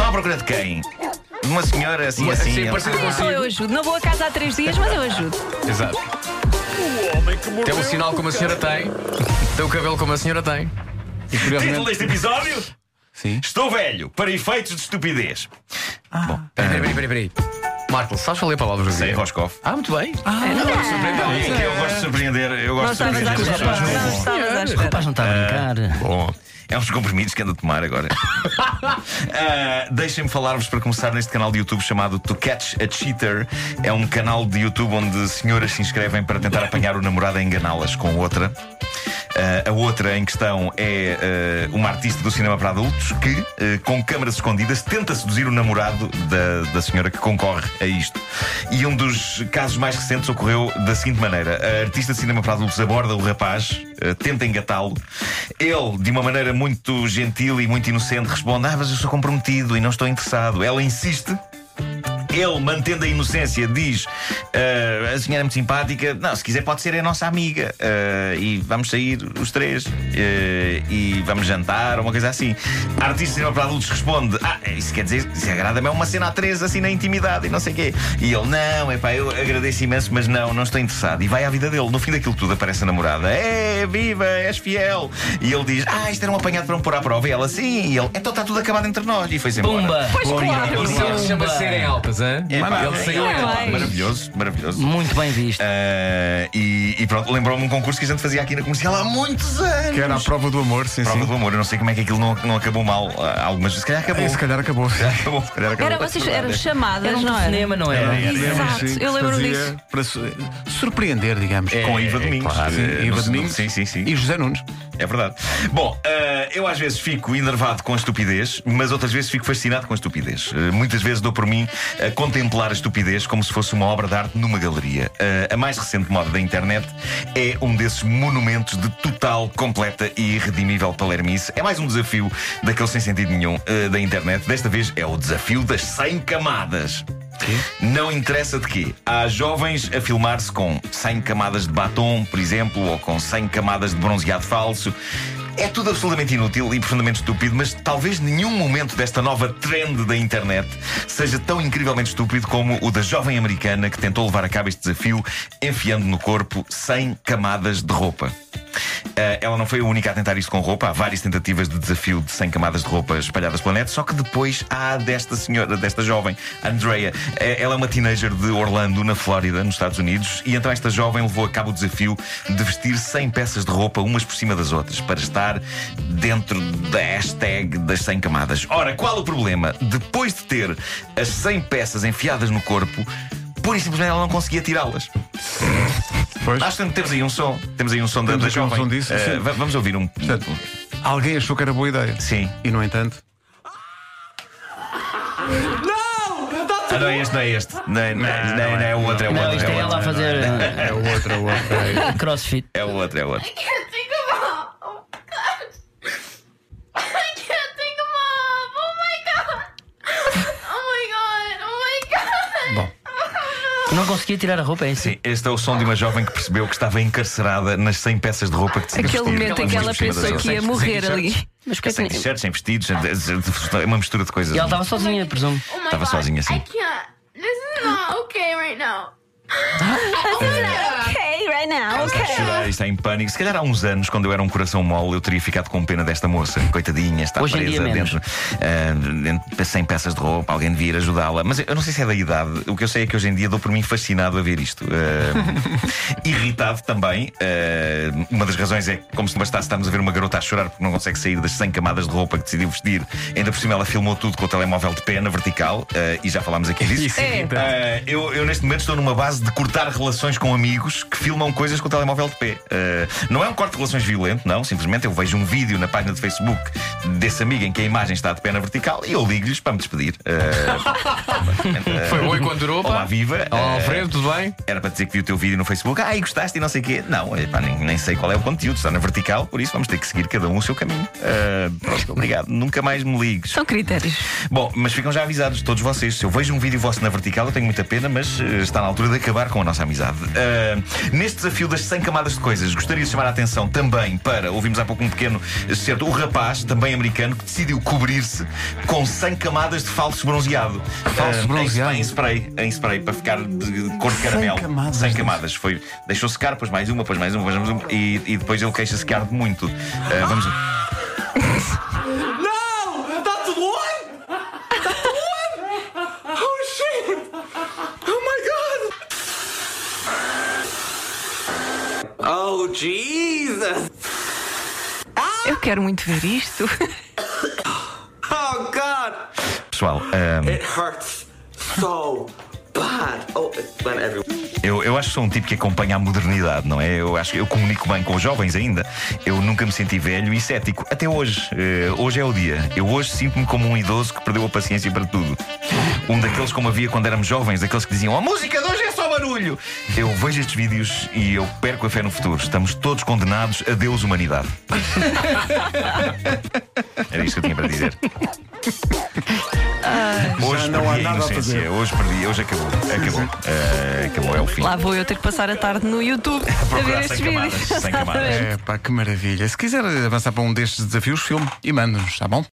Estão à procura de quem? De Uma senhora assim, Uma- assim. sim, ela- parecida Então eu ajudo. Não vou a casa há três dias, mas eu ajudo. Exato. Tem um sinal como a senhora tem, tem o cabelo como a senhora tem. E Título curiosamente. deste episódio: Sim. Estou velho para efeitos de estupidez. Bom, Peraí, peraí, peraí, peraí. Marco, sabes qual é a palavra do sei dia? Roscoff. Ah, muito bem. É que eu gosto de surpreender. Eu Não gosto de surpreender as pessoas. Não estavas à espera. Rapaz, não está a brincar. Bom, é uns comprimidos que ando a tomar agora. Ah, Deixem-me falar-vos para começar neste canal de YouTube chamado To Catch a Cheater. É um canal de YouTube onde senhoras se inscrevem para tentar apanhar o namorado a enganá-las com outra. Ah, a outra em questão é ah, uma artista do cinema para adultos que, ah, com câmaras escondidas, tenta seduzir o namorado da, da senhora que concorre a isto. E um dos casos mais recentes ocorreu da seguinte maneira: a artista de cinema para adultos aborda o rapaz, ah, tenta engatá-lo. Ele, de uma maneira muito gentil e muito inocente, responde: Ah, mas eu sou comprometido e não estou interessado. Ela insiste. Ele, mantendo a inocência, diz: "Ah, A senhora é muito simpática. Não, se quiser, pode ser a nossa amiga. Ah, e vamos sair os três. Ah, e vamos jantar, ou uma coisa assim. A artista de cinema para adultos responde: Ah, isso quer dizer, isso agrada-me, é uma cena a três, assim na intimidade e não sei o quê. E ele: Não, é pá, eu agradeço imenso, mas não, não estou interessado. E vai à vida dele. No fim daquilo tudo aparece a namorada: É, viva, és fiel. E ele diz: Ah, isto era um apanhado para me pôr à prova. E ela: Sim. E ele: Então está tudo acabado entre nós. E foi-se embora. Pumba! Pois claro. Isso se chama serem altas, hein? É, pá, Ele saiu é, pá, bem. Maravilhoso, maravilhoso. Muito bem visto. Ah, e, e pronto, lembrou-me um concurso que a gente fazia aqui na comercial há muitos anos. Que era a prova do amor, sim, Prova sim. do amor, eu não sei como é que aquilo não, não acabou mal. Ah, Algumas vezes, se calhar acabou. E se calhar acabou. Se calhar acabou, se calhar acabou. Era, vocês eram chamadas, Era um não era? cinema, não era? Era, era. Exato, Sim, eu lembro disso. Para su- surpreender, digamos. Com a Iva Domingos. Claro, sim, Eh, Iva Domingos. Sim, sim, sim. E José Nunes. É verdade. Bom, ah, eu às vezes fico enervado com a estupidez, mas outras vezes fico fascinado com a estupidez. Ah, muitas vezes dou por mim a contemplar a estupidez como se fosse uma obra de arte numa galeria. Ah, a mais recente moda da internet é um desses monumentos de total, completa e irredimível palermice. É mais um desafio daquele sem sentido nenhum ah, da internet. Desta vez é o desafio das 100 camadas. Não interessa de quê. Há jovens a filmar-se com 100 camadas de batom, por exemplo, ou com 100 camadas de bronzeado falso. É tudo absolutamente inútil e profundamente estúpido, mas talvez nenhum momento desta nova trend da internet seja tão incrivelmente estúpido como o da jovem americana que tentou levar a cabo este desafio enfiando no corpo 100 camadas de roupa. Ah, ela não foi a única a tentar isto com roupa. Há várias tentativas de desafio de 100 camadas de roupa espalhadas pela net. Só que depois há desta senhora, desta jovem, Andrea. Eh, Ela é uma teenager de Orlando, na Flórida, nos Estados Unidos. E então esta jovem levou a cabo o desafio de vestir 100 peças de roupa, umas por cima das outras, para estar dentro da hashtag das 100 camadas. Ora, qual o problema? Depois de ter as 100 peças enfiadas no corpo, pura e simplesmente ela não conseguia tirá-las. Pois. Acho que temos aí um som. Temos aí um som da, Temos da um jovem. som disso, Eh, va- vamos ouvir um. Portanto, Alguém achou que era boa ideia. Sim. E, no entanto, Ah, não é este, não é este. Não, é- não, é- não, é- não é o outro, é o Não, outro. isto é o ela a outro. fazer é o outro, é o outro. uh, crossfit. É o outro, é o outro. can't think of mom. Oh god. I can't think of mom. Oh my god. Oh my god. Oh my god. Bom. Não conseguia tirar a roupa, é isso? Sim, este é o som de uma jovem que percebeu que estava encarcerada nas 100 peças de roupa que decide Aquele vestir. momento em que ela pensou que ia morrer ali. Mas porquê Sem t-shirts, sem vestidos, é uma mistura de coisas. E ela estava sozinha, presumo. Oh Estava god. sozinha assim. I can't. This is not okay right now. Ok, right now, Está a chorar e está em pânico. Se calhar há uns anos, quando eu era um coração mole, eu teria ficado com pena desta moça. Coitadinha, está Hoje presa dentro, ah, dentro de 100 peças de roupa. Alguém devia ir ajudá-la. Mas eu não sei se é da idade. O que eu sei é que hoje em dia dou por mim fascinado a ver isto. Ah, irritado também. Ah, uma das razões é que, como se não bastasse estarmos a ver uma garota a chorar porque não consegue sair das 100 camadas de roupa que decidiu vestir. Ainda por cima, ela filmou tudo com o telemóvel de pé na vertical. e já falámos aqui disso. Isso É. Uh, eu, eu neste momento estou numa base de cortar relações com amigos que filmam coisas com o telemóvel de pé. Uh, não é um corte de relações violento, não. Simplesmente eu vejo um vídeo na página de Facebook desse amigo em que a imagem está de pé na vertical e eu ligo-lhes para me despedir. Uh, Foi bom enquanto durou, Olá, viva. Olá, Uh, Alfredo, tudo bem? era para dizer que vi o teu vídeo no Facebook. Ah, e gostaste e não sei o quê. Não, epá, nem, nem sei qual é o conteúdo. Está na vertical, por isso vamos ter que seguir cada um o seu caminho. Uh, pronto, obrigado. Nunca mais me ligues. São critérios. Bom, mas ficam já avisados, todos vocês. Se eu vejo um vídeo vosso na vertical, eu tenho muita pena, mas eh, está na altura de acabar com a nossa amizade. Ah, Neste desafio das 100 camadas de coisas, gostaria de chamar a atenção também para, ouvimos há pouco um pequeno certo, o rapaz, também americano, que decidiu cobrir-se com 100 camadas de falso bronzeado. Falso Ah, bronzeado? Em, spray, em spray, para ficar de cor de caramelo. camadas 100 disso. camadas. Foi, deixou secar, depois mais uma, depois mais uma, depois mais uma, e, e depois ele queixa-se que arde muito. Ah, vamos. Oh, Jesus! Eu quero muito ver isto. Oh, God! Pessoal, ah, It hurts so bad. Oh, everywhere. Eu, eu acho que sou um tipo que acompanha a modernidade, não é? Eu acho que eu comunico bem com os jovens ainda. Eu nunca me senti velho e cético. Até hoje. Eh, hoje é o dia. Eu hoje sinto-me como um idoso que perdeu a paciência para tudo. Um daqueles como havia quando éramos jovens, daqueles que diziam a música de hoje barulho. Eu vejo estes vídeos e eu perco a fé no futuro. Estamos todos condenados a Deus humanidade. Era isto que eu tinha para dizer. Hoje Já não perdi a nada a inocência. fazer. Hoje perdi, hoje acabou. Acabou. Eh, acabou, é o fim. Lá vou eu ter que passar a tarde no YouTube a ver Procurar estes sem camadas. vídeos. Sem camadas. É pá, que maravilha. Se quiser avançar para um destes desafios, filme e manda-nos, tá bom?